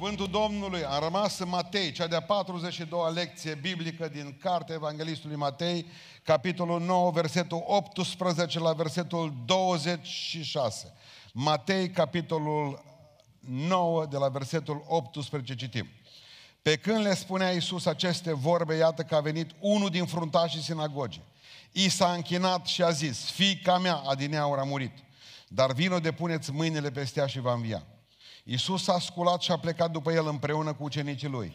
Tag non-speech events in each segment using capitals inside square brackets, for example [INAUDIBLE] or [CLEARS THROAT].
Cuvântul Domnului a rămas în Matei, cea de-a 42-a lecție biblică din Cartea Evanghelistului Matei, capitolul 9, versetul 18 la versetul 26. Matei, capitolul 9, de la versetul 18 citim. Pe când le spunea Iisus aceste vorbe, iată că a venit unul din fruntașii sinagogii. I s-a închinat și a zis, fiica mea, adineaur a murit, dar vino de puneți mâinile peste ea și va învia. Iisus s-a sculat și a plecat după el împreună cu ucenicii lui.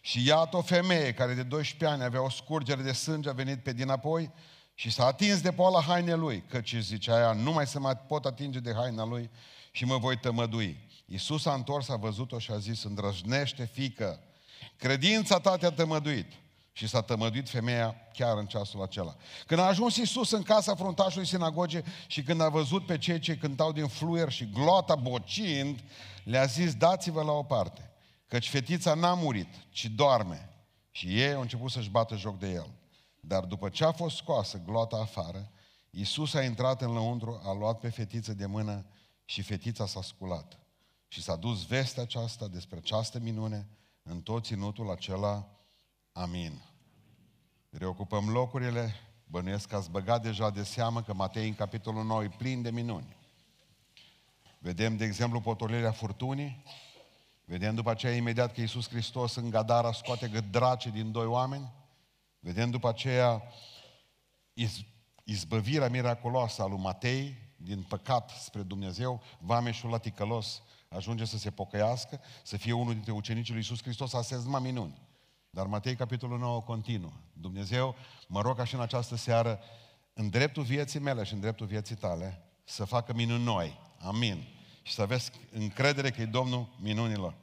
Și iată o femeie care de 12 ani avea o scurgere de sânge, a venit pe dinapoi și s-a atins de poala hainei lui, căci zicea ea, nu mai se mai pot atinge de haina lui și mă voi tămădui. Iisus a întors, a văzut-o și a zis, îndrăjnește, fică, credința ta te-a tămăduit. Și s-a tămăduit femeia chiar în ceasul acela. Când a ajuns Iisus în casa fruntașului sinagoge și când a văzut pe cei ce cântau din fluier și glota bocind, le-a zis, dați-vă la o parte, căci fetița n-a murit, ci doarme. Și ei au început să-și bată joc de el. Dar după ce a fost scoasă glota afară, Iisus a intrat în lăuntru, a luat pe fetiță de mână și fetița s-a sculat. Și s-a dus vestea aceasta despre această minune în tot ținutul acela. Amin. Reocupăm locurile, bănuiesc că ați băgat deja de seamă că Matei în capitolul 9 e plin de minuni. Vedem, de exemplu, potolirea furtunii, vedem după aceea imediat că Iisus Hristos în Gadara scoate gădrace din doi oameni, vedem după aceea iz, izbăvirea miraculoasă a lui Matei din păcat spre Dumnezeu, vameșul la ticălos ajunge să se pocăiască, să fie unul dintre ucenicii lui Iisus Hristos, astea sunt minuni. Dar Matei, capitolul 9, continuă. Dumnezeu, mă rog ca și în această seară, în dreptul vieții mele și în dreptul vieții tale, să facă minuni noi. Amin. Și să aveți încredere că e Domnul minunilor.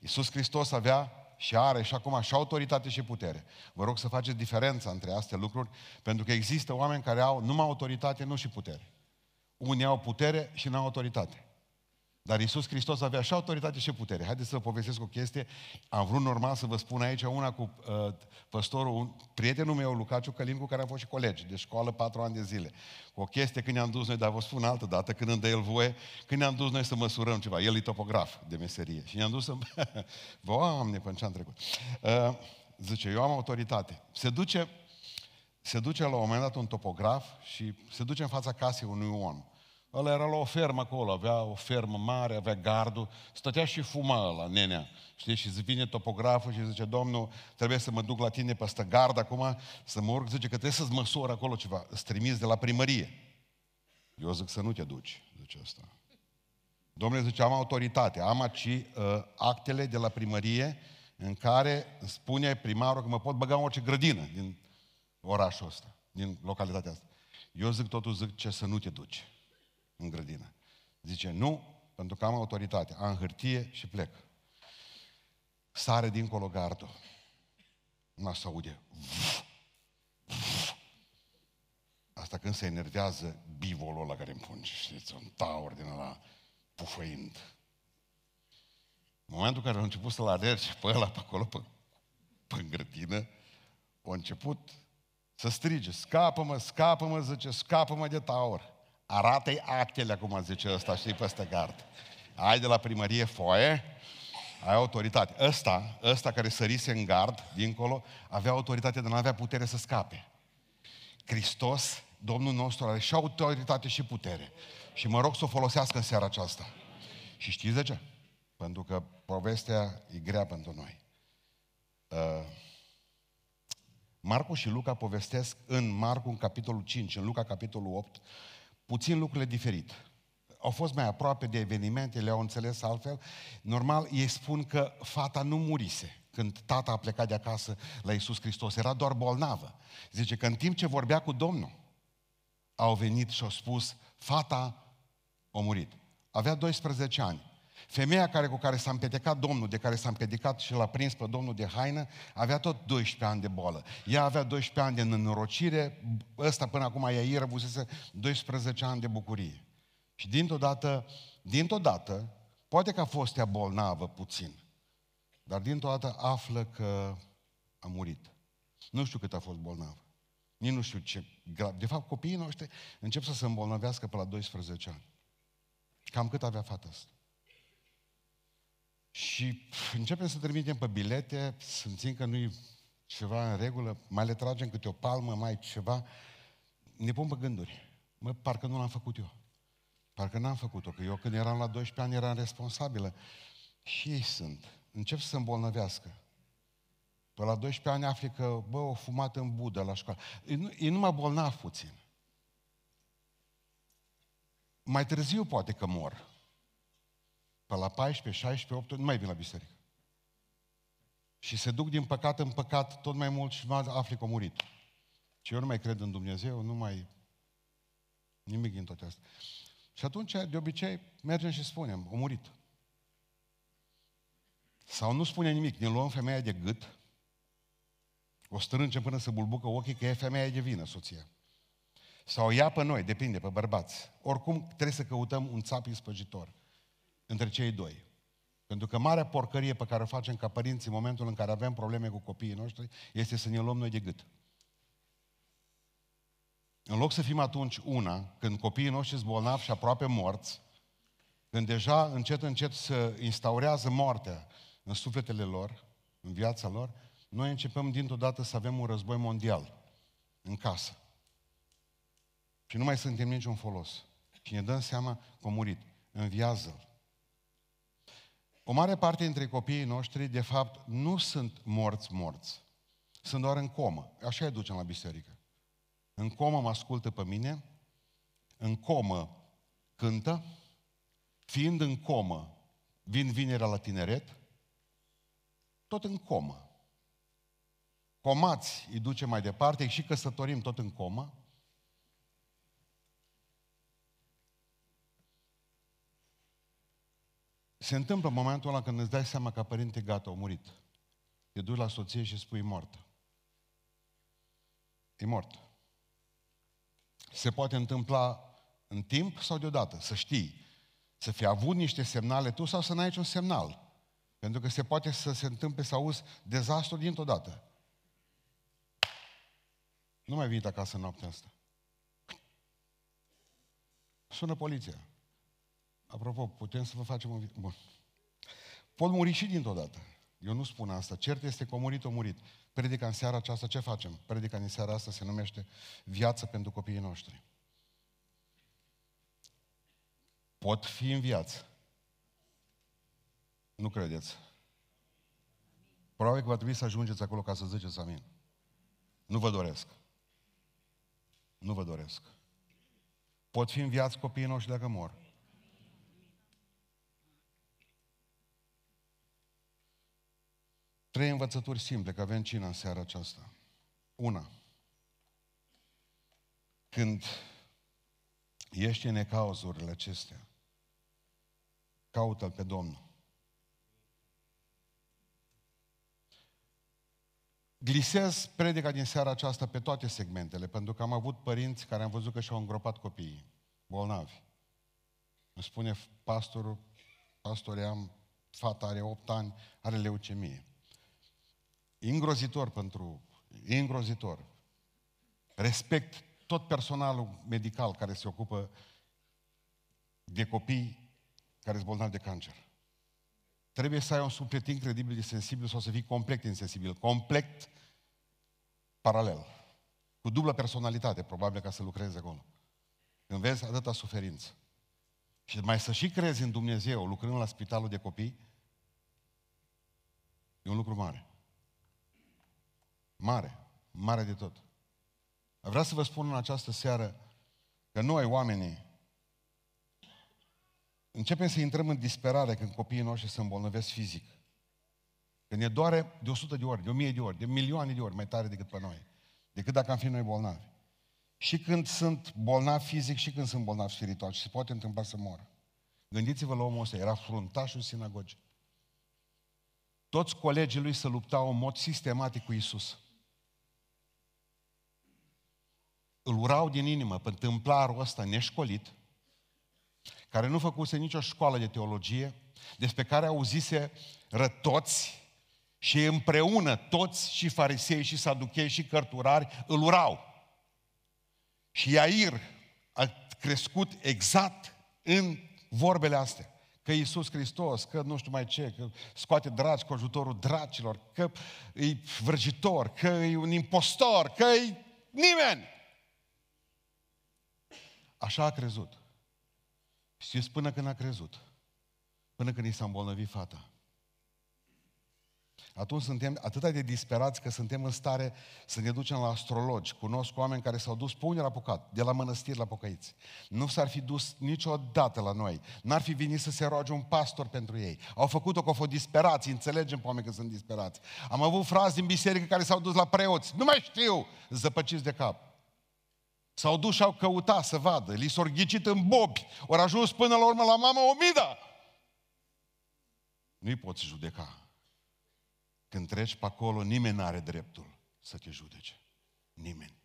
Iisus Hristos avea și are și acum și autoritate și putere. Vă rog să faceți diferența între astea lucruri, pentru că există oameni care au numai autoritate, nu și putere. Unii au putere și nu au autoritate. Dar Iisus Hristos avea și autoritate și putere. Haideți să vă povestesc o chestie. Am vrut normal să vă spun aici una cu uh, păstorul, un, prietenul meu, Lucaciu Călin, cu care am fost și colegi de școală patru ani de zile. Cu o chestie când ne-am dus noi, dar vă spun altă dată, când îmi dă el voie, când ne-am dus noi să măsurăm ceva. El e topograf de meserie. Și ne-am dus să... [LAUGHS] Doamne, până ce am trecut. Uh, zice, eu am autoritate. Se duce, se duce la un moment dat un topograf și se duce în fața casei unui om. Ăla era la o fermă acolo, avea o fermă mare, avea gardul, stătea și fuma ăla, nenea. Știi? Și vine topograful și zice, domnul, trebuie să mă duc la tine pe ăsta gard acum, să mă urc, zice că trebuie să-ți măsor acolo ceva. Îți trimis de la primărie. Eu zic să nu te duci, zice asta. Domnule zice, am autoritate, am aici uh, actele de la primărie în care spune primarul că mă pot băga în orice grădină din orașul ăsta, din localitatea asta. Eu zic totul, zic ce să nu te duci în grădină. Zice, nu, pentru că am autoritate, am hârtie și plec. Sare dincolo gardul. Nu se aude. Asta când se enervează bivolul ăla care împunge, știți, un taur din ăla pufăind. În momentul în care a început să-l alerge pe ăla pe acolo, pe, pe grădină, a început să strige, scapă-mă, scapă-mă, zice, scapă-mă de taur. Arată-i actele acum, zice ăsta, știi, peste gard. Ai de la primărie foaie, ai autoritate. Ăsta, ăsta care sărise în gard, dincolo, avea autoritate, dar nu avea putere să scape. Hristos, Domnul nostru, are și autoritate și putere. Și mă rog să o folosească în seara aceasta. Și știți de ce? Pentru că povestea e grea pentru noi. Uh, Marcu și Luca povestesc în Marcu, în capitolul 5, în Luca, capitolul 8, puțin lucrurile diferit. Au fost mai aproape de evenimente, le-au înțeles altfel. Normal, ei spun că fata nu murise când tata a plecat de acasă la Iisus Hristos. Era doar bolnavă. Zice că în timp ce vorbea cu Domnul, au venit și au spus, fata a murit. Avea 12 ani. Femeia care, cu care s-a împedecat Domnul, de care s-a împedecat și l-a prins pe Domnul de haină, avea tot 12 ani de boală. Ea avea 12 ani de nenorocire, ăsta până acum ea îi răvusese 12 ani de bucurie. Și dintr-o dată, dintr-o dată, poate că a fost ea bolnavă puțin, dar dintr-o dată află că a murit. Nu știu cât a fost bolnavă. Nici nu știu ce grav. De fapt, copiii noștri încep să se îmbolnăvească pe la 12 ani. Cam cât avea fata asta? Și începem să trimitem pe bilete, simțim că nu-i ceva în regulă, mai le tragem câte o palmă, mai ceva, ne pun pe gânduri. Mă, parcă nu l-am făcut eu. Parcă n-am făcut-o, că eu când eram la 12 ani eram responsabilă. Și ei sunt. Încep să se îmbolnăvească. Pe la 12 ani afli că, bă, o fumat în budă la școală. E, nu, e numai bolnav puțin. Mai târziu poate că mor. Pe la 14, 16, 18, nu mai vin la biserică. Și se duc din păcat în păcat tot mai mult și mai afli că a murit. Și eu nu mai cred în Dumnezeu, nu mai... Nimic din toate astea. Și atunci, de obicei, mergem și spunem, a murit. Sau nu spune nimic, ne luăm femeia de gât, o strângem până să bulbucă ochii că e femeia de vină, soția. Sau ia pe noi, depinde, pe bărbați. Oricum trebuie să căutăm un țap ispăgitor între cei doi. Pentru că marea porcărie pe care o facem ca părinți în momentul în care avem probleme cu copiii noștri este să ne luăm noi de gât. În loc să fim atunci una, când copiii noștri sunt bolnavi și aproape morți, când deja încet, încet să instaurează moartea în sufletele lor, în viața lor, noi începem dintr-o dată să avem un război mondial în casă. Și nu mai suntem niciun folos. Și ne dăm seama că a murit. Înviază-l. O mare parte dintre copiii noștri, de fapt, nu sunt morți morți. Sunt doar în comă. Așa îi ducem la biserică. În comă mă ascultă pe mine, în comă cântă, fiind în comă, vin vinerea la tineret, tot în comă. Comați îi duce mai departe, și căsătorim tot în comă. Se întâmplă în momentul ăla când îți dai seama că părinte gata, a murit. Te duci la soție și spui moartă. E mort. Se poate întâmpla în timp sau deodată, să știi. Să fi avut niște semnale tu sau să n-ai niciun semnal. Pentru că se poate să se întâmple să auzi dezastru dintr-o dată. Nu mai vin acasă în noaptea asta. Sună poliția. Apropo, putem să vă facem un... Bun. Pot muri și dintr-o dată. Eu nu spun asta. Cert este că a murit, a murit. Predica în seara aceasta, ce facem? Predica în seara asta se numește Viață pentru copiii noștri. Pot fi în viață. Nu credeți. Probabil că va trebui să ajungeți acolo ca să ziceți amin. Nu vă doresc. Nu vă doresc. Pot fi în viață copiii noștri dacă mor. Trei învățături simple, că avem cină în seara aceasta. Una. Când ești în ecauzurile acestea, caută-L pe Domnul. Glisez predica din seara aceasta pe toate segmentele, pentru că am avut părinți care am văzut că și-au îngropat copiii, bolnavi. Îmi spune pastorul, pastoream, fata are 8 ani, are leucemie îngrozitor pentru, e îngrozitor. Respect tot personalul medical care se ocupă de copii care sunt bolnavi de cancer. Trebuie să ai un suflet incredibil de sensibil sau să fii complet insensibil, complet paralel, cu dublă personalitate, probabil, ca să lucrezi acolo. Când vezi atâta suferință. Și mai să și crezi în Dumnezeu lucrând la spitalul de copii, e un lucru mare. Mare, mare de tot. Vreau să vă spun în această seară că noi, oamenii, începem să intrăm în disperare când copiii noștri se îmbolnăvesc fizic. Când ne doare de 100 de ori, de 1000 de ori, de milioane de ori mai tare decât pe noi. Decât dacă am fi noi bolnavi. Și când sunt bolnavi fizic și când sunt bolnavi spiritual. Și se poate întâmpla să moră. Gândiți-vă la omul ăsta, era fruntașul sinagogii. Toți colegii lui se luptau în mod sistematic cu Isus. Îl urau din inimă pe întâmplarul ăsta neșcolit, care nu făcuse nicio școală de teologie, despre care auzise rătoți și împreună toți și farisei și saduchei și cărturari îl urau. Și Iair a crescut exact în vorbele astea. că Iisus Hristos, că nu știu mai ce, că scoate dragi cu ajutorul dracilor, că e vrăjitor, că e un impostor, că e nimeni. Așa a crezut. Știți până când a crezut? Până când i s-a îmbolnăvit fata. Atunci suntem atât de disperați că suntem în stare să ne ducem la astrologi. Cunosc oameni care s-au dus pe unde la păcat, de la mănăstiri la pocăiți. Nu s-ar fi dus niciodată la noi. N-ar fi venit să se roage un pastor pentru ei. Au făcut-o că au fost disperați, înțelegem pe oameni că sunt disperați. Am avut frazi din biserică care s-au dus la preoți. Nu mai știu, zăpăciți de cap. S-au dus și au căutat să vadă. Li s-au ghicit în bobi. Ori ajuns până la urmă la mama Omida. Nu-i poți judeca. Când treci pe acolo, nimeni nu are dreptul să te judece. Nimeni.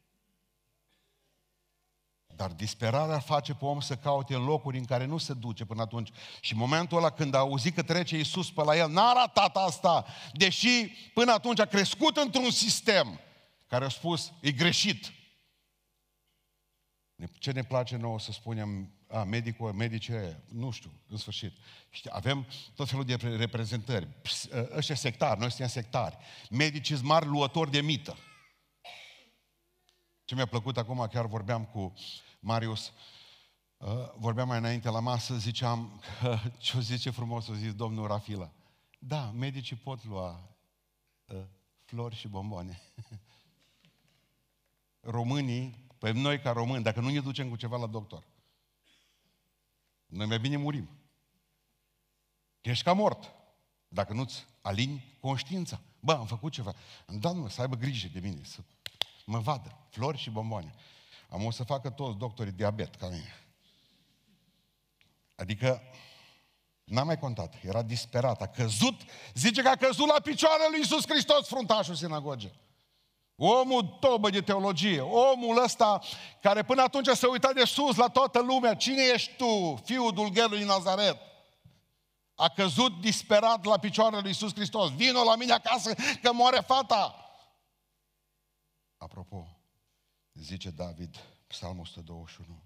Dar disperarea face pe om să caute în locuri în care nu se duce până atunci. Și în momentul ăla când a auzit că trece Iisus pe la el, n-a ratat asta, deși până atunci a crescut într-un sistem care a spus, e greșit. Ce ne place nouă să spunem, a, medicul, medice, nu știu, în sfârșit. Știi, avem tot felul de reprezentări. Ă, ăștia sectari, noi suntem sectari. Medicii mari luători de mită. Ce mi-a plăcut acum, chiar vorbeam cu Marius, ă, vorbeam mai înainte la masă, ziceam, [LAUGHS] ce-o zice frumos, o zis domnul Rafila. Da, medicii pot lua uh, flori și bomboane. [LAUGHS] Românii Păi noi ca români, dacă nu ne ducem cu ceva la doctor, noi mai bine murim. Ești ca mort. Dacă nu-ți alini conștiința. Bă, am făcut ceva. Îmi dat să aibă grijă de mine, să mă vadă. Flori și bomboane. Am o să facă toți doctorii diabet ca mine. Adică, n-am mai contat. Era disperat. A căzut, zice că a căzut la picioarele lui Iisus Hristos, fruntașul sinagogei. Omul tobă de teologie, omul ăsta care până atunci se uita de sus la toată lumea, cine ești tu, fiul dulgherului din Nazaret? A căzut disperat la picioarele lui Iisus Hristos. Vino la mine acasă că moare fata. Apropo, zice David, Psalmul 121,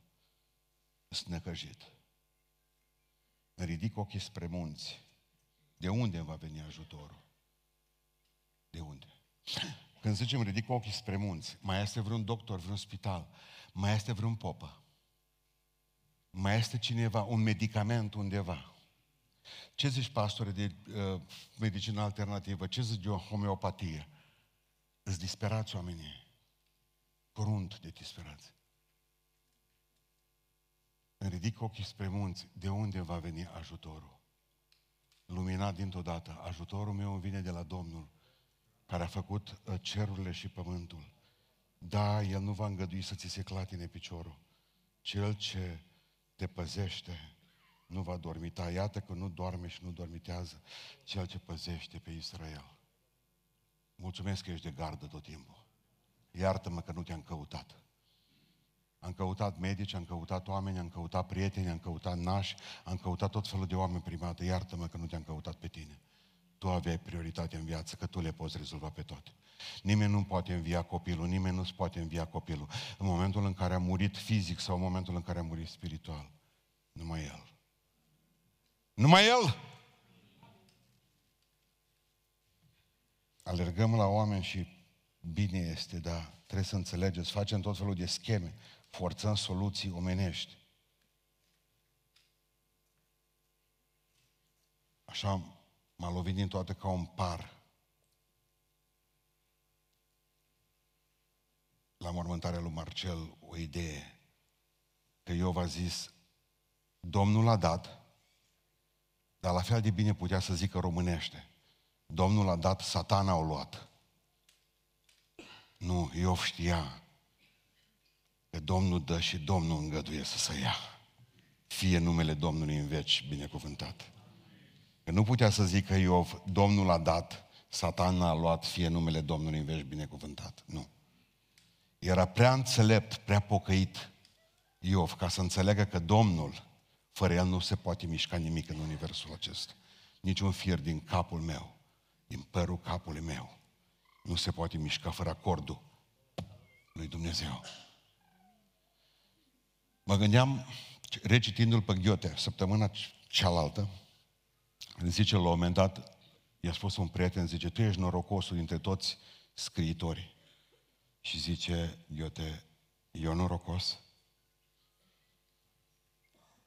sunt necăjit. Îmi ridic ochii spre munți. De unde va veni ajutorul? De unde? Când zicem ridic ochii spre munți, mai este vreun doctor, vreun spital, mai este vreun popă, mai este cineva, un medicament undeva. Ce zici, pastore, de uh, medicină alternativă? Ce zici de o homeopatie? Îți disperați oamenii. Corunt de disperați. Îmi ridic ochii spre munți. De unde va veni ajutorul? Luminat dintr-o dată. Ajutorul meu vine de la Domnul care a făcut uh, cerurile și pământul. Da, El nu va îngădui să ți se clatine piciorul. Cel ce te păzește nu va dormita. Iată că nu doarme și nu dormitează cel ce păzește pe Israel. Mulțumesc că ești de gardă tot timpul. Iartă-mă că nu te-am căutat. Am căutat medici, am căutat oameni, am căutat prieteni, am căutat nași, am căutat tot felul de oameni primate. Iartă-mă că nu te-am căutat pe tine tu aveai prioritate în viață, că tu le poți rezolva pe toate. Nimeni nu poate învia copilul, nimeni nu-ți poate învia copilul în momentul în care a murit fizic sau în momentul în care a murit spiritual. Numai El. Numai El! Alergăm la oameni și bine este, dar trebuie să înțelegeți, facem tot felul de scheme, forțăm soluții omenești. Așa M-a lovit din toate ca un par. La mormântarea lui Marcel, o idee. Că Iov a zis, Domnul a dat, dar la fel de bine putea să zică românește. Domnul a dat, satana a luat. Nu, Iov știa că Domnul dă și Domnul îngăduie să se ia. Fie numele Domnului în veci binecuvântat. Că nu putea să zică Iov, Domnul a dat, Satan a luat, fie numele Domnului în veci binecuvântat. Nu. Era prea înțelept, prea pocăit Iov, ca să înțeleagă că Domnul, fără el nu se poate mișca nimic în universul acesta. Niciun fir din capul meu, din părul capului meu, nu se poate mișca fără acordul lui Dumnezeu. Mă gândeam, recitindu-l pe Ghiote, săptămâna cealaltă, Zice, la un moment dat, i-a spus un prieten, zice, tu ești norocosul dintre toți scriitorii. Și zice, eu te, eu norocos?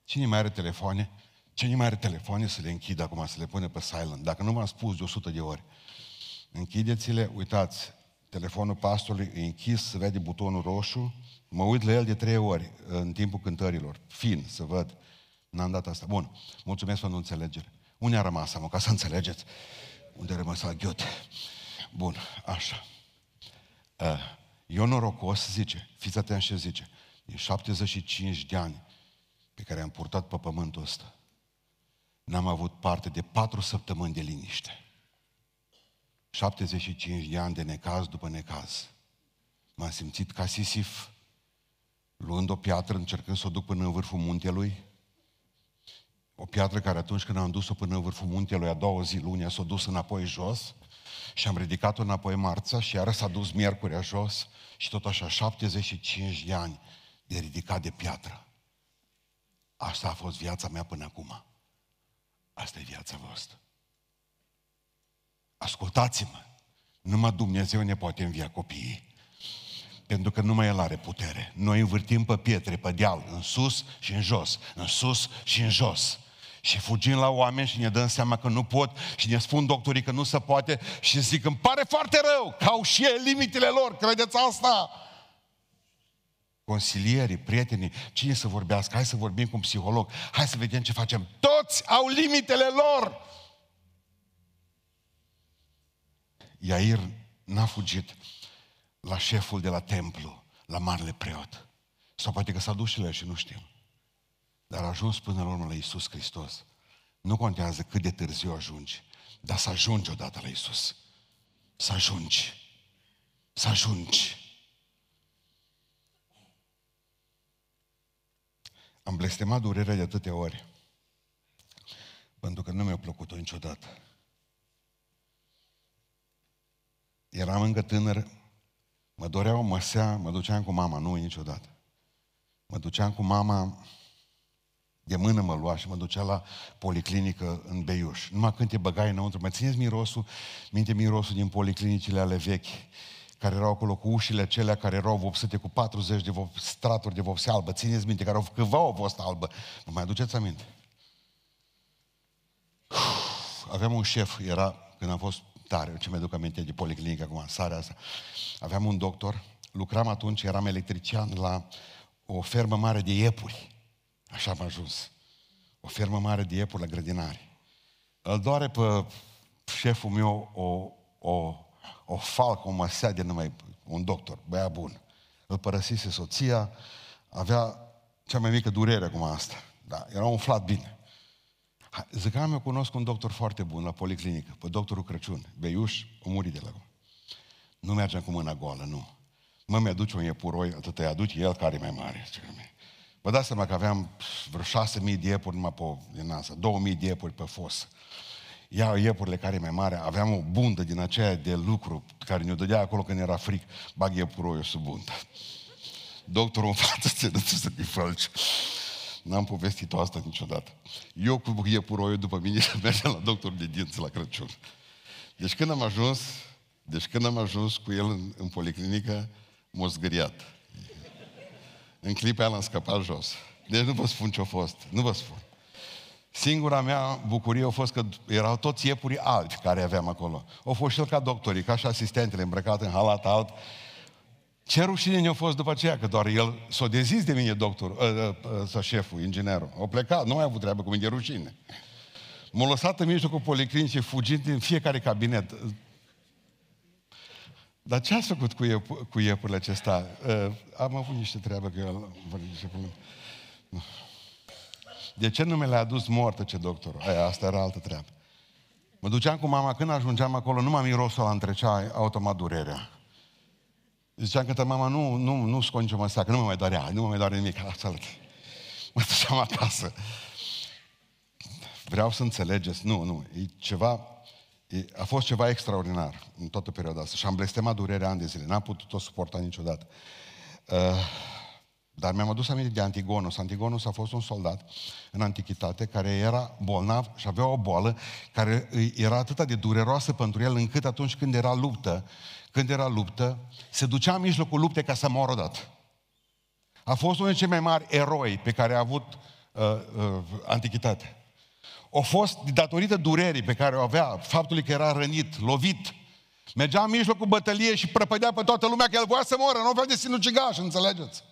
Cine mai are telefoane? Cine mai are telefoane să le închidă acum, să le pune pe silent? Dacă nu m-am spus de 100 de ori, închideți-le, uitați, telefonul pastorului e închis, se vede butonul roșu, mă uit la el de trei ori în timpul cântărilor, fin, să văd. N-am dat asta. Bun, mulțumesc pentru înțelegere. Unde a rămas, am ca să înțelegeți? Unde a rămas la ghiote? Bun, așa. Eu norocos, zice, fiți atent ce zice, e 75 de ani pe care am purtat pe pământul ăsta. N-am avut parte de patru săptămâni de liniște. 75 de ani de necaz după necaz. M-am simțit ca Sisif, luând o piatră, încercând să o duc până în vârful muntelui. O piatră care atunci când am dus-o până în vârful muntelui, a doua zi, lunea, s-a dus înapoi jos și am ridicat-o înapoi marța și iară s-a dus miercurea jos și tot așa 75 de ani de ridicat de piatră. Asta a fost viața mea până acum. Asta e viața voastră. Ascultați-mă, numai Dumnezeu ne poate învia copiii. Pentru că numai El are putere. Noi învârtim pe pietre, pe deal, în sus și în jos, în sus și în jos. Și fugim la oameni și ne dăm seama că nu pot și ne spun doctorii că nu se poate și zic, îmi pare foarte rău, că au și ei limitele lor, credeți asta? Consilierii, prietenii, cine să vorbească? Hai să vorbim cu un psiholog, hai să vedem ce facem. Toți au limitele lor! Iair n-a fugit la șeful de la templu, la marele preot. Sau poate că s-a dus și la el și nu știu. Dar a ajuns până la urmă la Isus Hristos. Nu contează cât de târziu ajungi, dar să ajungi odată la Isus. Să ajungi. Să ajungi. Am blestemat durerea de atâtea ori, pentru că nu mi-a plăcut-o niciodată. Eram încă tânăr, mă doreau, mă sea, mă duceam cu mama, nu niciodată. Mă duceam cu mama, de mână mă lua și mă ducea la policlinică în Beiuș. Numai când te băgai înăuntru, mai țineți mirosul, minte mirosul din policlinicile ale vechi, care erau acolo cu ușile acelea care erau vopsite cu 40 de vop, straturi de vopse albă. Țineți minte, care au, câțiva au fost albă. Vă mai aduceți aminte? Uf, aveam un șef, era, când am fost tare, ce mi-aduc aminte de policlinică acum, sarea asta. Aveam un doctor, lucram atunci, eram electrician la o fermă mare de iepuri. Așa am ajuns. O fermă mare de iepuri la grădinari. Îl doare pe șeful meu o, o, o falcă, o măsea de numai un doctor, băia bun. Îl părăsise soția, avea cea mai mică durere acum asta. Da, era umflat bine. Zic că eu cunosc un doctor foarte bun la policlinică, pe doctorul Crăciun, Beiuș, o murit de la Nu mergem cu mâna goală, nu. Mă, mi-aduce un iepuroi, atât îi aduce el care e mai mare. Vă dați seama că aveam vreo șase mii de iepuri numai pe, din asta, două mii de iepuri pe fos. Ia iepurile care e mai mare, aveam o bundă din aceea de lucru care ne-o dădea acolo când era fric, bag iepuroiul sub bundă. Doctorul în față ți nu să te fălci. N-am povestit-o asta niciodată. Eu cu iepuroiul după mine și [LAUGHS] mergeam la doctor de dinți la Crăciun. Deci când am ajuns, deci când am ajuns cu el în, în policlinică, m-a zgâriat. În clipa aia l-am scăpat jos. Deci nu vă spun ce-a fost. Nu vă spun. Singura mea bucurie a fost că erau toți iepuri albi care aveam acolo. Au fost și el ca doctorii, ca și asistentele îmbrăcate în halat alb. Ce rușine ne-a fost după aceea, că doar el s-a dezis de mine doctor, ă, ă, ă, sau șeful, inginerul. A plecat, nu mai a avut treabă cu mine de rușine. M-a lăsat în mijlocul policlinice, fugind din fiecare cabinet. Dar ce ați făcut cu, iep- cu iepurile acesta? Uh, am avut niște treabă cu el. De ce nu mi le-a adus moartă, ce doctor? Aia, asta era altă treabă. Mă duceam cu mama, când ajungeam acolo, numai mirosul ăla întrecea automat durerea. Ziceam că mama, nu, nu, nu scoți nicio măsa, că nu mă mai doarea, nu mă mai doare nimic. [LAUGHS] Mă duceam acasă. Vreau să înțelegeți, nu, nu, e ceva a fost ceva extraordinar în toată perioada asta și am blestemat durerea ani de zile. N-am putut-o suporta niciodată. Uh, Dar mi-am adus aminte de Antigonus. Antigonus a fost un soldat în antichitate care era bolnav și avea o boală care era atât de dureroasă pentru el încât atunci când era luptă, când era luptă, se ducea în mijlocul luptei ca să moară odată. A fost unul dintre cei mai mari eroi pe care a avut uh, uh, antichitatea. A fost datorită durerii pe care o avea, faptului că era rănit, lovit, mergea în mijlocul bătăliei și prăpădea pe toată lumea că el voia să moară, nu avea de sinucigaș, înțelegeți?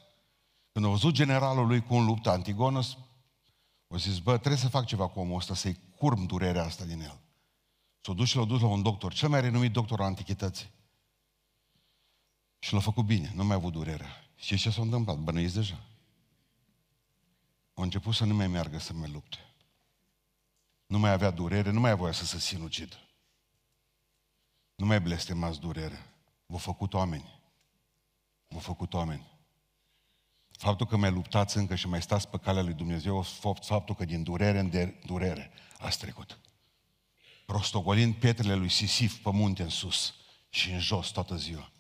Când a văzut generalul lui cum luptă Antigonus, a zis, bă, trebuie să fac ceva cu omul ăsta, să-i curm durerea asta din el. S-a dus și l-a dus la un doctor, cel mai renumit doctor al antichității. Și l-a făcut bine, nu mai a avut durerea. Și ce s-a întâmplat? Bănuiți deja. A început să nu mai meargă să mai lupte. Nu mai avea durere, nu mai avea voie să se sinucidă. Nu mai blestemați durere. V-au făcut oameni. V-au făcut oameni. Faptul că mai luptați încă și mai stați pe calea lui Dumnezeu, faptul că din durere în durere ați trecut. Rostogolind pietrele lui Sisif pe munte în sus și în jos toată ziua.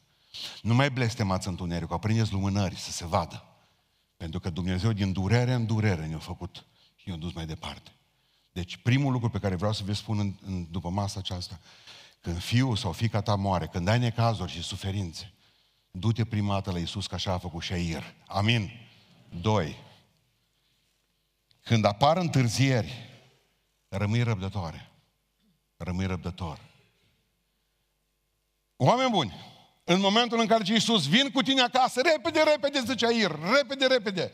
Nu mai blestemați întunericul, aprindeți lumânări să se vadă. Pentru că Dumnezeu din durere în durere ne-a făcut și ne-a dus mai departe. Deci primul lucru pe care vreau să vă spun în, în, după masa aceasta, când fiul sau fica ta moare, când ai necazuri și suferințe, du-te prima dată la Iisus, că așa a făcut și Air. Amin. Doi. Când apar întârzieri, rămâi răbdătoare. Rămâi răbdător. Oameni buni, în momentul în care Iisus vin cu tine acasă, repede, repede, zice Air, repede, repede.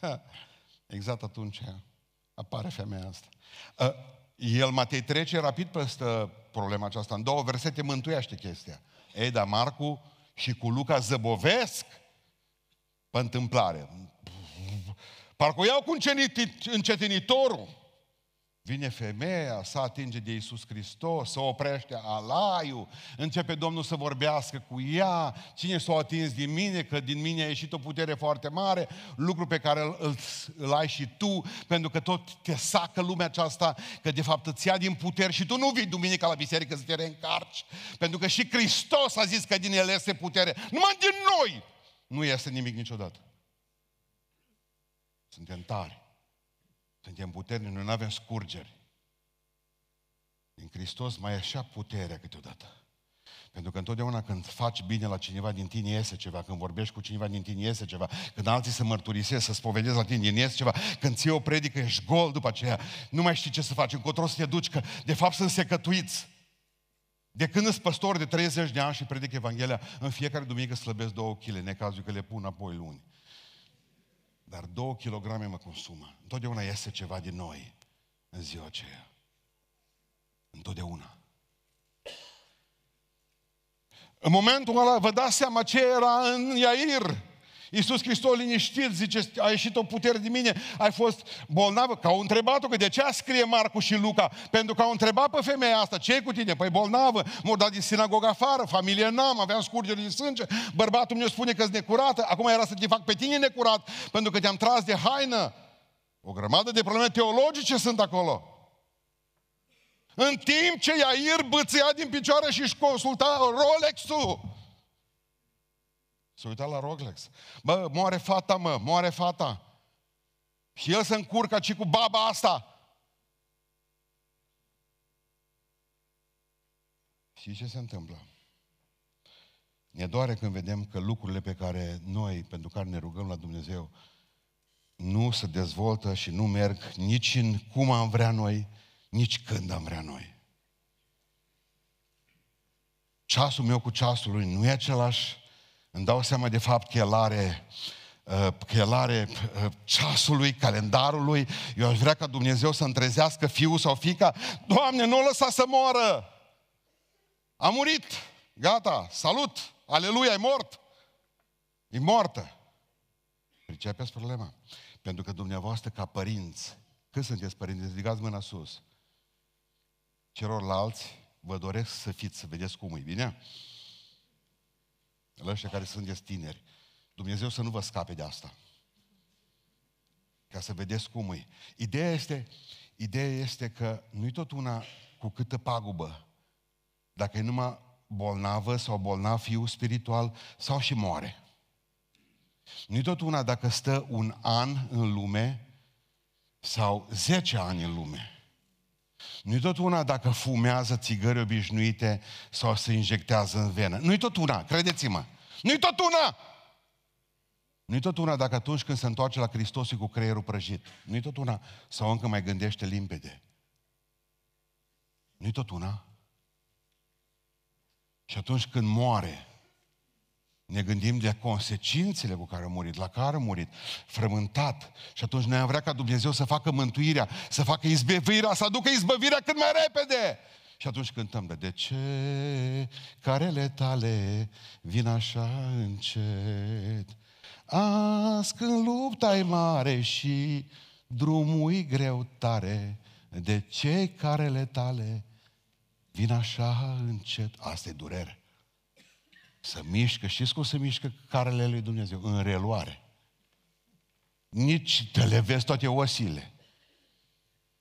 [LAUGHS] Exact atunci apare femeia asta. Ă, el, Matei, trece rapid peste problema aceasta. În două versete mântuiește chestia. Ei, dar Marcu și cu Luca zăbovesc pe întâmplare. Parcă o iau cu încetinitorul. Vine femeia, să atinge de Iisus Hristos, să oprește alaiul, începe Domnul să vorbească cu ea, cine s-a atins din mine, că din mine a ieșit o putere foarte mare, lucru pe care îl, îl, îl ai și tu, pentru că tot te sacă lumea aceasta, că de fapt îți ia din puteri și tu nu vii duminica la biserică să te reîncarci, pentru că și Hristos a zis că din el este putere, numai din noi nu este nimic niciodată. Suntem tari. Suntem puternici, noi nu avem scurgeri. Din Hristos mai e așa puterea câteodată. Pentru că întotdeauna când faci bine la cineva din tine iese ceva, când vorbești cu cineva din tine iese ceva, când alții se mărturisesc, să spovedezi la tine din iese ceva, când ții o predică, ești gol după aceea, nu mai știi ce să faci, încotro să te duci, că de fapt sunt secătuiți. De când sunt păstor de 30 de ani și predic Evanghelia, în fiecare duminică slăbesc două chile, necazul că le pun apoi luni. Dar două kilograme mă consumă. Întotdeauna iese ceva din noi în ziua aceea. Întotdeauna. În momentul ăla vă dați seama ce era în Iair. Iisus Hristos liniștit, zice, a ieșit o putere din mine, ai fost bolnavă. Că au întrebat-o, că de ce scrie Marcu și Luca? Pentru că au întrebat pe femeia asta, ce e cu tine? Păi bolnavă, m-au dat din sinagogă afară, familie n-am, aveam scurgeri din sânge, bărbatul meu spune că-s necurată, acum era să te fac pe tine necurat, pentru că te-am tras de haină. O grămadă de probleme teologice sunt acolo. În timp ce Iair băția din picioare și își consulta Rolex-ul. S-a uitat la Rolex. Bă, moare fata, mă, moare fata. Și el se încurcă și cu baba asta. Și ce se întâmplă? Ne doare când vedem că lucrurile pe care noi, pentru care ne rugăm la Dumnezeu, nu se dezvoltă și nu merg nici în cum am vrea noi, nici când am vrea noi. Ceasul meu cu ceasul lui nu e același, îmi dau seama de fapt că el are uh, că el are uh, ceasul lui, calendarul lui. Eu aș vrea ca Dumnezeu să întrezească fiul sau fica. Doamne, nu o lăsa să moară! A murit! Gata! Salut! Aleluia! E mort! E moartă! Pricepeți problema? Pentru că dumneavoastră, ca părinți, cât sunteți părinți? Ridicați mâna sus. Celorlalți vă doresc să fiți, să vedeți cum e, bine? La ăștia care sunteți tineri. Dumnezeu să nu vă scape de asta. Ca să vedeți cum e. Ideea este, ideea este că nu-i tot una cu câtă pagubă. Dacă e numai bolnavă sau bolnav fiu spiritual sau și moare. Nu-i tot una dacă stă un an în lume sau 10 ani în lume. Nu-i tot una dacă fumează țigări obișnuite sau se injectează în venă. Nu-i tot una, credeți-mă. Nu-i tot una! Nu-i tot una dacă atunci când se întoarce la Hristos e cu creierul prăjit. Nu-i tot una sau încă mai gândește limpede. Nu-i tot una. Și atunci când moare, ne gândim de consecințele cu care a murit, la care a murit, frământat. Și atunci noi am vrea ca Dumnezeu să facă mântuirea, să facă izbăvirea, să aducă izbăvirea cât mai repede. Și atunci cântăm de de ce carele tale vin așa încet. Azi când lupta e mare și drumul e greu tare, de ce carele tale vin așa încet? Asta e durere. Să mișcă, știți cum se mișcă carele lui Dumnezeu? În reluare. Nici te le vezi toate osile.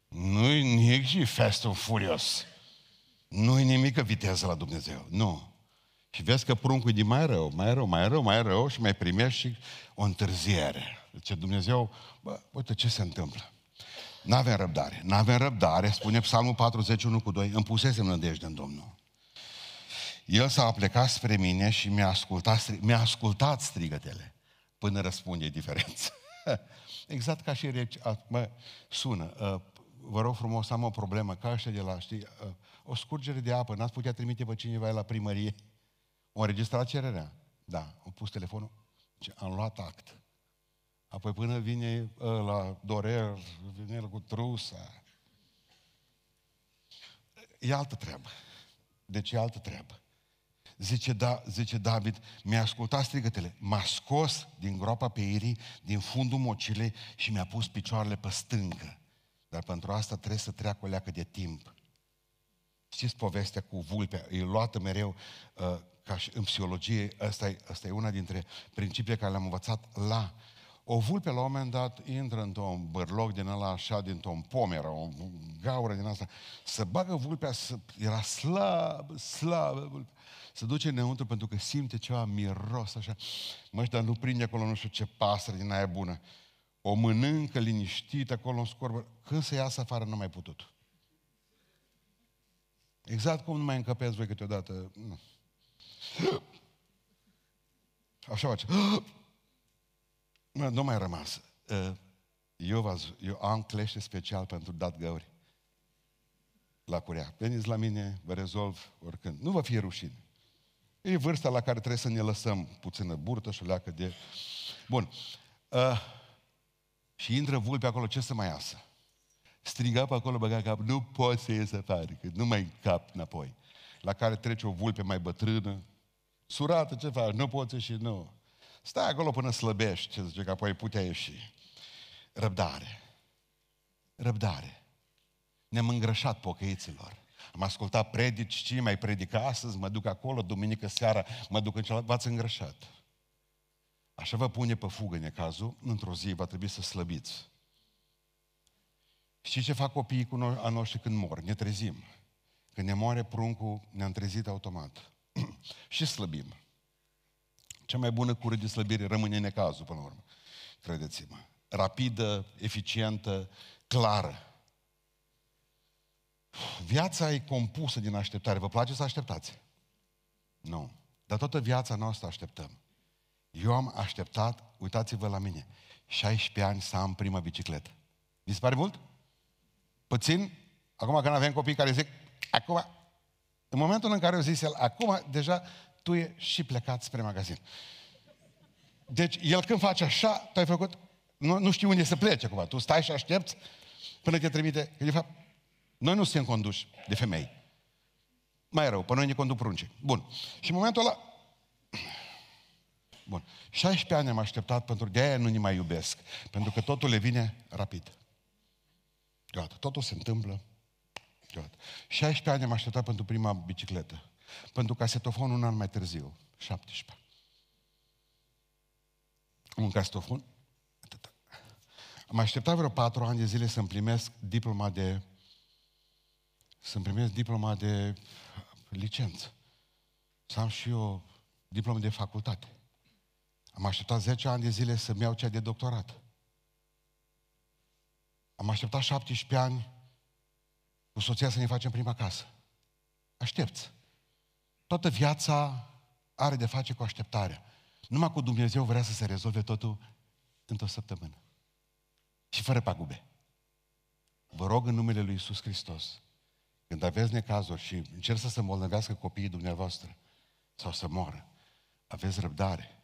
Nu-i nici și Fast and Furious. Nu-i nimică viteză la Dumnezeu. Nu. Și vezi că pruncul e de mai rău, mai rău, mai rău, mai rău și mai primești și o întârziere. Deci Dumnezeu, bă, uite ce se întâmplă. N-avem răbdare. N-avem răbdare, spune Psalmul 41 cu 2, îmi pusesem nădejde în Domnul. El s-a plecat spre mine și mi-a ascultat, mi-a ascultat strigătele până răspunde diferență. [LAUGHS] exact ca și rece... Mă, sună. Uh, vă rog frumos, am o problemă, ca ăștia de la, știi, uh, o scurgere de apă, n-ați putea trimite pe cineva la primărie? O înregistrat cererea? Da, am pus telefonul, am luat act. Apoi până vine la Dorel, vine el cu trusa. E altă treabă. Deci e altă treabă. Zice, da, zice David, mi-a ascultat strigătele, m-a scos din groapa pe irii, din fundul mocilei și mi-a pus picioarele pe stângă. Dar pentru asta trebuie să treacă o leacă de timp. Știți povestea cu vulpea? E luată mereu uh, ca și în psihologie, asta e, asta e una dintre principiile care le-am învățat la o vulpe la un moment dat intră într-un bărloc din ăla așa, dintr-un pomeră, o gaură din asta, să bagă vulpea, să, era slab, slab, vulpe. Se duce înăuntru pentru că simte ceva miros așa. Mă, dar nu prinde acolo nu știu ce pasăre din aia bună. O mănâncă liniștit acolo în scorbă. Când să iasă afară, nu mai putut. Exact cum nu mai încăpeți voi câteodată. Nu. Așa face. Nu mai rămas. Eu, v eu am clește special pentru dat găuri la curea. Veniți la mine, vă rezolv oricând. Nu vă fie rușine. E vârsta la care trebuie să ne lăsăm puțină burtă și o leacă de... Bun. Uh, și intră vulpe acolo, ce să mai iasă? Striga pe acolo, băga cap, nu poți să ies afară, că nu mai cap înapoi. La care trece o vulpe mai bătrână, surată, ce faci? Nu poți și nu. Stai acolo până slăbești, ce zice, că apoi putea ieși. Răbdare. Răbdare. Ne-am îngrășat pocăiților. Am ascultat predici, ce mai predică astăzi, mă duc acolo, duminică seara, mă duc în celălalt, v-ați îngrășat. Așa vă pune pe fugă necazul, într-o zi va trebui să slăbiți. Și ce fac copiii cu noi, a noștri când mor? Ne trezim. Când ne moare pruncul, ne-am trezit automat. [CLEARS THROAT] și slăbim. Cea mai bună cură de slăbire rămâne necazul, până la urmă. Credeți-mă. Rapidă, eficientă, clară. Viața e compusă din așteptare. Vă place să așteptați? Nu. Dar toată viața noastră așteptăm. Eu am așteptat, uitați-vă la mine, 16 ani să am prima bicicletă. Vi se pare mult? Puțin? Acum când avem copii care zic, acum, în momentul în care eu zis el, acum deja tu e și plecat spre magazin. Deci el când face așa, tu ai făcut, nu, nu știu unde să plece acum, tu stai și aștepți până te trimite, că de fapt noi nu suntem conduși de femei. Mai rău, pe noi ne conduc prunce. Bun. Și în momentul ăla... [CLEARS THROAT] Bun. 16 ani am așteptat pentru de aia nu ne mai iubesc. Pentru că totul le vine rapid. Gata. Totul se întâmplă. Gata. 16 ani am așteptat pentru prima bicicletă. Pentru casetofon un an mai târziu. 17. Un casetofon. Am așteptat vreo patru ani de zile să-mi primesc diploma de să-mi primesc diploma de licență. Să am și eu diplomă de facultate. Am așteptat 10 ani de zile să-mi iau cea de doctorat. Am așteptat 17 ani cu soția să ne facem prima casă. Aștepți. Toată viața are de face cu așteptarea. Numai cu Dumnezeu vrea să se rezolve totul într-o săptămână. Și fără pagube. Vă rog în numele Lui Isus Hristos, când aveți necazuri și încerc să se îmbolnăvească copiii dumneavoastră sau să moară, aveți răbdare.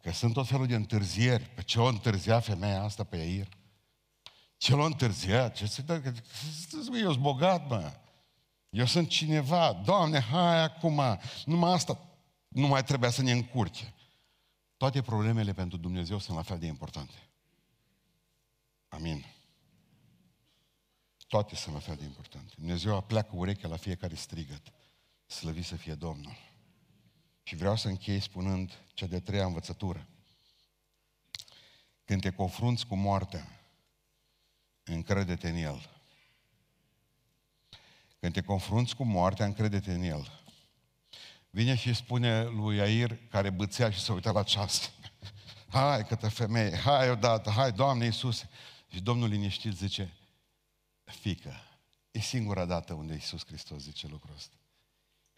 Că sunt tot felul de întârzieri. Pe ce o întârzia femeia asta pe Iair? Ce l-a întârziat? Ce se dă? Eu sunt bogat, mă. Eu sunt cineva. Doamne, hai acum. Numai asta nu mai trebuia să ne încurce. Toate problemele pentru Dumnezeu sunt la fel de importante. Amin. Toate sunt la fel de importante. Dumnezeu apleacă urechea la fiecare strigăt. Slăvit să fie Domnul. Și vreau să închei spunând cea de treia învățătură. Când te confrunți cu moartea, încrede-te în El. Când te confrunți cu moartea, încrede-te în El. Vine și spune lui Air, care bățea și se uita la ceas. [LAUGHS] Hai, câtă femeie, hai odată, hai, Doamne Iisuse. Și Domnul liniștit zice, fică, e singura dată unde Iisus Hristos zice lucrul ăsta.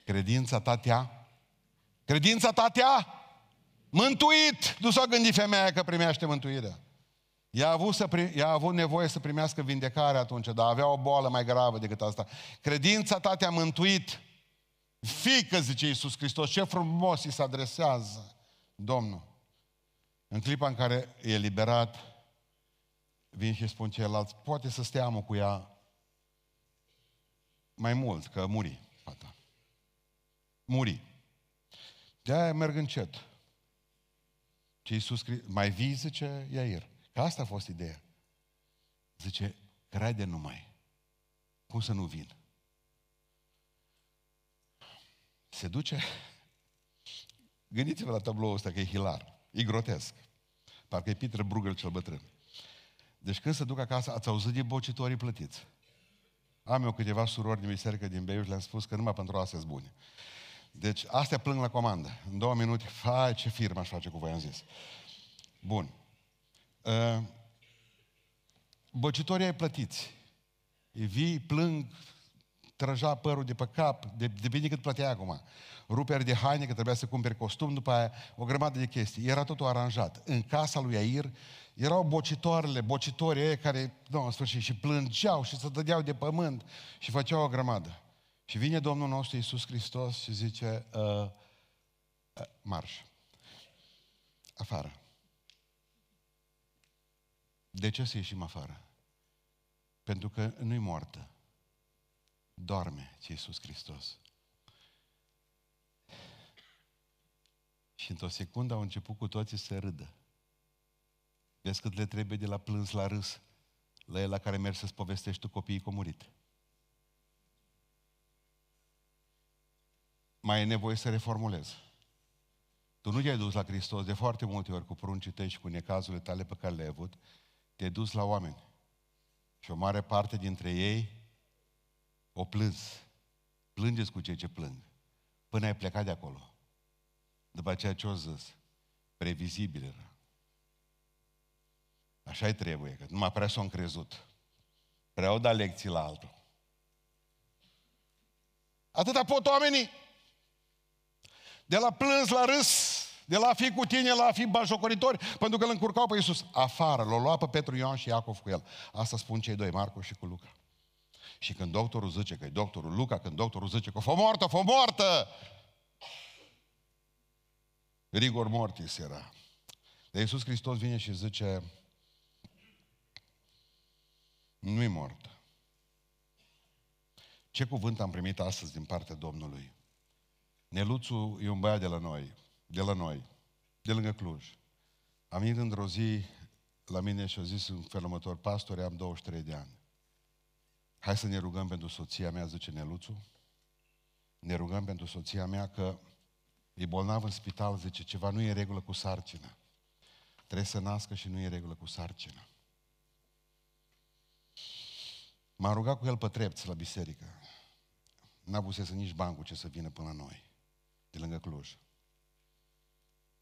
Credința ta te-a? Credința ta te-a? Mântuit! Nu s-a gândit femeia că primește mântuirea. Ea a, avut să prim, ea a avut nevoie să primească vindecare atunci, dar avea o boală mai gravă decât asta. Credința ta te-a mântuit. Fică, zice Iisus Hristos, ce frumos îi se adresează Domnul. În clipa în care e liberat, vin și spun ceilalți, poate să stea cu ea mai mult, că muri fata. Muri. De-aia merg încet. Ce Iisus mai vii, zice Iair. Că asta a fost ideea. Zice, crede numai. Cum să nu vin? Se duce... Gândiți-vă la tabloul ăsta că e hilar. E grotesc. Parcă e Peter Bruegel cel bătrân. Deci când se duc acasă, ați auzit de bocitorii plătiți. Am eu câteva surori din biserică din Beiuș, le-am spus că numai pentru astea sunt bune. Deci astea plâng la comandă. În două minute, fai ce firmă aș face cu voi, am zis. Bun. Uh, bocitorii ai plătiți. E vii, plâng, trăja părul de pe cap, de, bine cât plătea acum. Ruperi de haine, că trebuia să cumperi costum, după aia o grămadă de chestii. Era totul aranjat. În casa lui Air erau bocitoarele, bocitorii ei care, nu, în sfârșit, și plângeau și se dădeau de pământ și făceau o grămadă. Și vine Domnul nostru Iisus Hristos și zice, uh, uh, marș, afară. De ce să ieșim afară? Pentru că nu-i moartă. Doarme, ce Iisus Hristos. Și într-o secundă au început cu toții să râdă. Vezi cât le trebuie de la plâns la râs, la el la care mergi să-ți povestești tu copiii comurit. Mai e nevoie să reformulez. Tu nu te-ai dus la Hristos de foarte multe ori cu pruncii tăi și cu necazurile tale pe care le-ai avut, te-ai dus la oameni. Și o mare parte dintre ei o plâns. Plângeți cu cei ce plâng. Până ai plecat de acolo. După aceea ce o zis? Previzibil era. Așa-i trebuie, că numai prea s-au încrezut. Prea au dat lecții la altul. Atâta pot oamenii. De la plâns la râs, de la a fi cu tine la a fi bajocoritori, pentru că îl încurcau pe Iisus. Afară, l-au luat pe Petru Ioan și Iacov cu el. Asta spun cei doi, Marco și cu Luca. Și când doctorul zice că e doctorul Luca, când doctorul zice că fă moartă, fă moartă, rigor mortis era. De Iisus Hristos vine și zice, nu-i mort. Ce cuvânt am primit astăzi din partea Domnului? Neluțu e un băiat de la noi, de la noi, de lângă Cluj. Am venit într-o zi la mine și a zis în felul următor, pastore, am 23 de ani. Hai să ne rugăm pentru soția mea, zice Neluțu. Ne rugăm pentru soția mea că e bolnav în spital, zice, ceva nu e în regulă cu sarcina. Trebuie să nască și nu e în regulă cu sarcina. M-am rugat cu el pe trepți la biserică. N-a busese nici bani cu ce să vină până la noi, de lângă Cluj.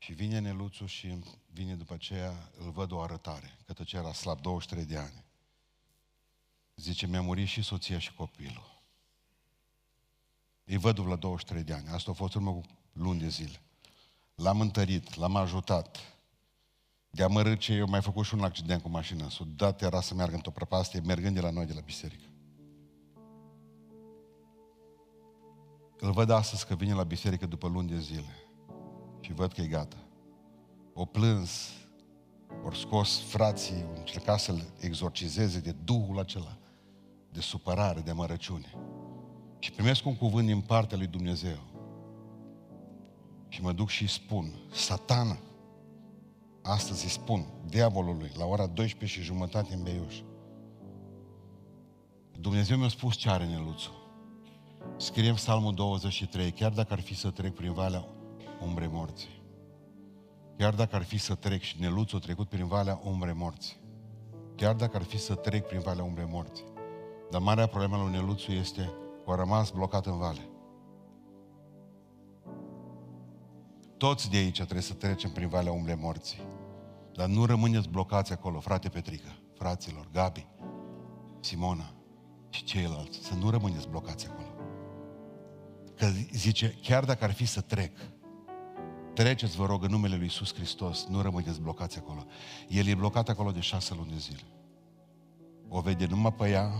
Și vine Neluțu și vine după aceea, îl văd o arătare, că ce era slab, 23 de ani. Zice, mi-a murit și soția și copilul. E văduv la 23 de ani. Asta a fost urmă cu luni de zile. L-am întărit, l-am ajutat. De amărât ce eu mai făcut și un accident cu mașina. S-a dat era să meargă într-o prăpastie, mergând de la noi, de la biserică. Îl văd astăzi că vine la biserică după luni de zile. Și văd că e gata. O plâns, ori scos frații, au încercat să-l exorcizeze de duhul acela, de supărare, de amărăciune. Și primesc un cuvânt din partea lui Dumnezeu. Și mă duc și îi spun, satana, astăzi îi spun, diavolului, la ora 12 și jumătate în Beiuș. Dumnezeu mi-a spus ce are Neluțu. Scriem Psalmul 23, chiar dacă ar fi să trec prin valea umbrei morții. Chiar dacă ar fi să trec și Neluțu a trecut prin valea umbrei morții. Chiar dacă ar fi să trec prin valea umbrei morții. Dar marea problemă lui Neluțu este că a rămas blocat în vale. Toți de aici trebuie să trecem prin valea umbrei morții. Dar nu rămâneți blocați acolo, frate Petrică, fraților, Gabi, Simona și ceilalți. Să nu rămâneți blocați acolo. Că zice, chiar dacă ar fi să trec, treceți, vă rog, în numele Lui Iisus Hristos, nu rămâneți blocați acolo. El e blocat acolo de șase luni de zile. O vede numai pe ea,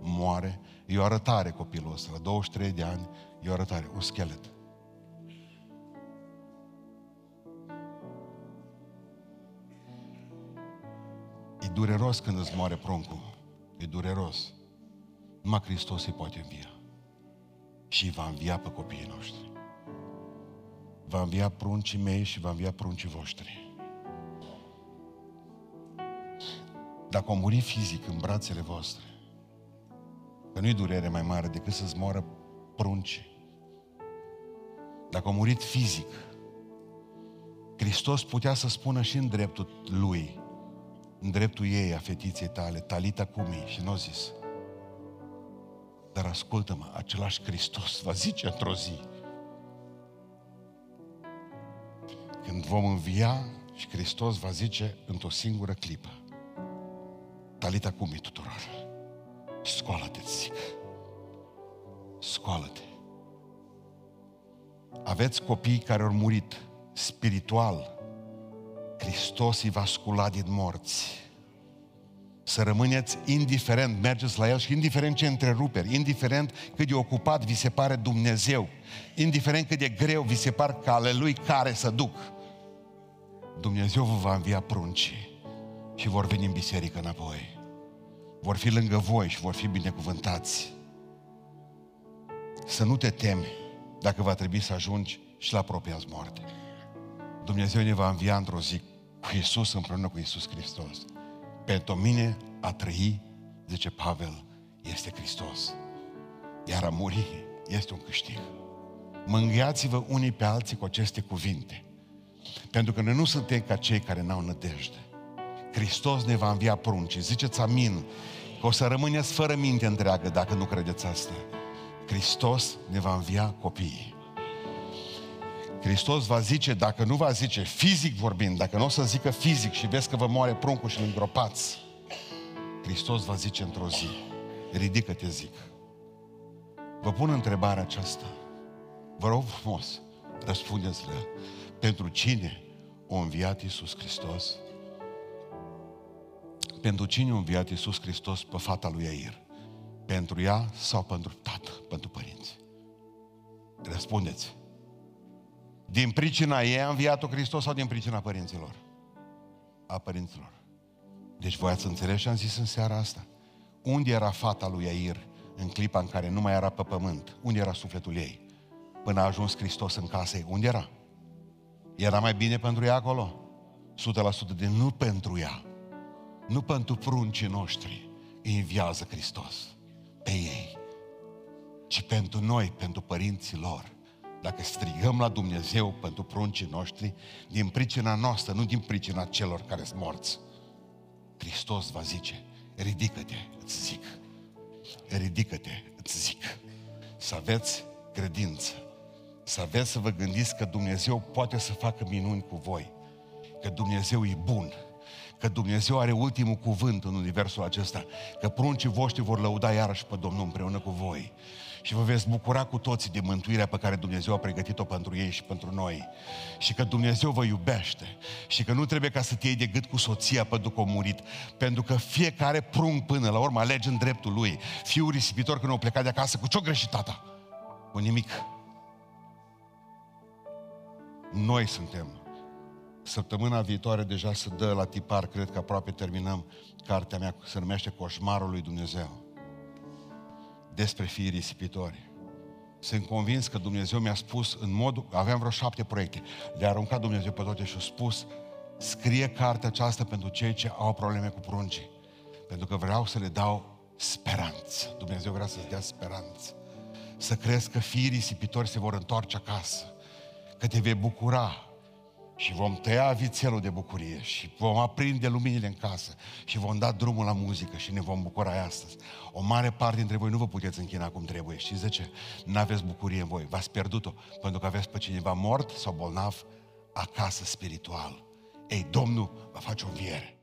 moare, e o arătare copilul ăsta, la 23 de ani, e o arătare, un schelet. E dureros când îți moare pruncul. E dureros. Numai Hristos îi poate învia. Și va învia pe copiii noștri. Va învia pruncii mei și va învia pruncii voștri. Dacă o muri fizic în brațele voastre, Că nu-i durere mai mare decât să-ți moară prunci. Dacă a murit fizic, Hristos putea să spună și în dreptul lui, în dreptul ei, a fetiței tale, Talita Cumi, și nu a zis. Dar ascultă-mă, același Hristos va zice într-o zi, când vom învia și Hristos va zice într-o singură clipă, Talita Cumi tuturor. Scoală-te, zic. Scoală-te. Aveți copii care au murit spiritual. Hristos îi va scula din morți. Să rămâneți indiferent, mergeți la El și indiferent ce întreruperi, indiferent cât de ocupat vi se pare Dumnezeu, indiferent cât de greu vi se par cale Lui care să duc, Dumnezeu vă va învia pruncii și vor veni în biserică înapoi vor fi lângă voi și vor fi binecuvântați. Să nu te temi dacă va trebui să ajungi și la propria moarte. Dumnezeu ne va învia într-o zi cu Iisus împreună cu Iisus Hristos. Pentru mine a trăi, zice Pavel, este Hristos. Iar a muri este un câștig. Mângâiați-vă unii pe alții cu aceste cuvinte. Pentru că noi nu suntem ca cei care n-au nădejde. Hristos ne va învia prunci. Ziceți amin că o să rămâneți fără minte întreagă dacă nu credeți asta. Hristos ne va învia copiii. Hristos va zice, dacă nu va zice, fizic vorbind, dacă nu o să zică fizic și vezi că vă moare pruncul și îl îngropați, Hristos va zice într-o zi, ridică-te, zic. Vă pun întrebarea aceasta. Vă rog frumos, răspundeți-le. Pentru cine a înviat Iisus Hristos? Pentru cine a înviat Iisus Hristos pe fata lui Air? Pentru ea sau pentru tată, pentru părinți? Răspundeți. Din pricina ei a înviat-o Hristos sau din pricina părinților? A părinților. Deci voi ați înțeles ce am zis în seara asta? Unde era fata lui Air în clipa în care nu mai era pe pământ? Unde era sufletul ei? Până a ajuns Hristos în casă ei. Unde era? Era mai bine pentru ea acolo? 100% de nu pentru ea. Nu pentru pruncii noștri. Îi înviază Hristos pe ei, ci pentru noi, pentru părinții lor. Dacă strigăm la Dumnezeu pentru pruncii noștri, din pricina noastră, nu din pricina celor care sunt morți, Hristos va zice, ridică-te, îți zic, ridică-te, îți zic, să aveți credință să aveți să vă gândiți că Dumnezeu poate să facă minuni cu voi, că Dumnezeu e bun, că Dumnezeu are ultimul cuvânt în universul acesta, că pruncii voștri vor lăuda iarăși pe Domnul împreună cu voi și vă veți bucura cu toții de mântuirea pe care Dumnezeu a pregătit-o pentru ei și pentru noi. Și că Dumnezeu vă iubește și că nu trebuie ca să te iei de gât cu soția pe după murit, pentru că fiecare prunc până la urmă alege în dreptul lui. Fiul risipitor când au plecat de acasă, cu ce-o greșit tata? Cu nimic. Noi suntem. Săptămâna viitoare deja se dă la tipar, cred că aproape terminăm cartea mea, se numește Coșmarul lui Dumnezeu despre fiii risipitori. Sunt convins că Dumnezeu mi-a spus în modul, aveam vreo șapte proiecte, le-a aruncat Dumnezeu pe toate și a spus, scrie cartea aceasta pentru cei ce au probleme cu pruncii. Pentru că vreau să le dau speranță. Dumnezeu vrea să-ți dea speranță. Să crezi că fiii risipitori se vor întoarce acasă. Că te vei bucura și vom tăia vițelul de bucurie și vom aprinde luminile în casă și vom da drumul la muzică și ne vom bucura astăzi. O mare parte dintre voi nu vă puteți închina cum trebuie. Știți de ce? Nu aveți bucurie în voi. V-ați pierdut-o pentru că aveți pe cineva mort sau bolnav acasă spiritual. Ei, Domnul va face o înviere.